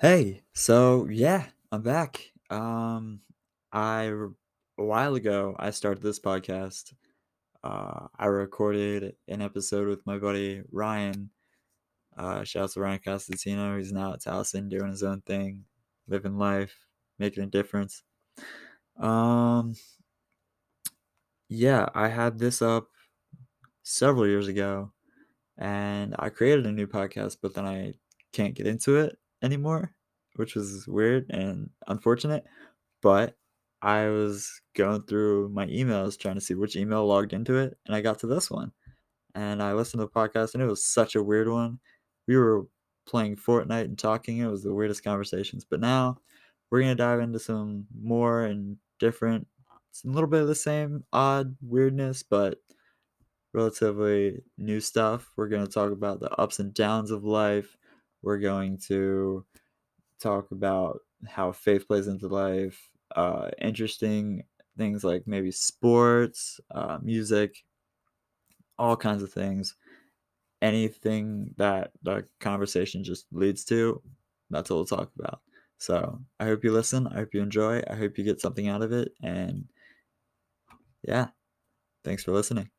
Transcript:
Hey, so yeah, I'm back. Um, I a while ago I started this podcast. Uh, I recorded an episode with my buddy Ryan. Uh, shout out to Ryan Costantino. He's now at Towson doing his own thing, living life, making a difference. Um, yeah, I had this up several years ago, and I created a new podcast, but then I can't get into it anymore, which was weird and unfortunate. But I was going through my emails trying to see which email logged into it, and I got to this one. And I listened to the podcast, and it was such a weird one. We were playing Fortnite and talking. It was the weirdest conversations. But now we're going to dive into some more and different, a little bit of the same odd weirdness, but relatively new stuff. We're going to talk about the ups and downs of life. We're going to talk about how faith plays into life, uh, interesting things like maybe sports, uh, music, all kinds of things. Anything that the conversation just leads to, that's what we'll talk about. So I hope you listen. I hope you enjoy. I hope you get something out of it. And yeah, thanks for listening.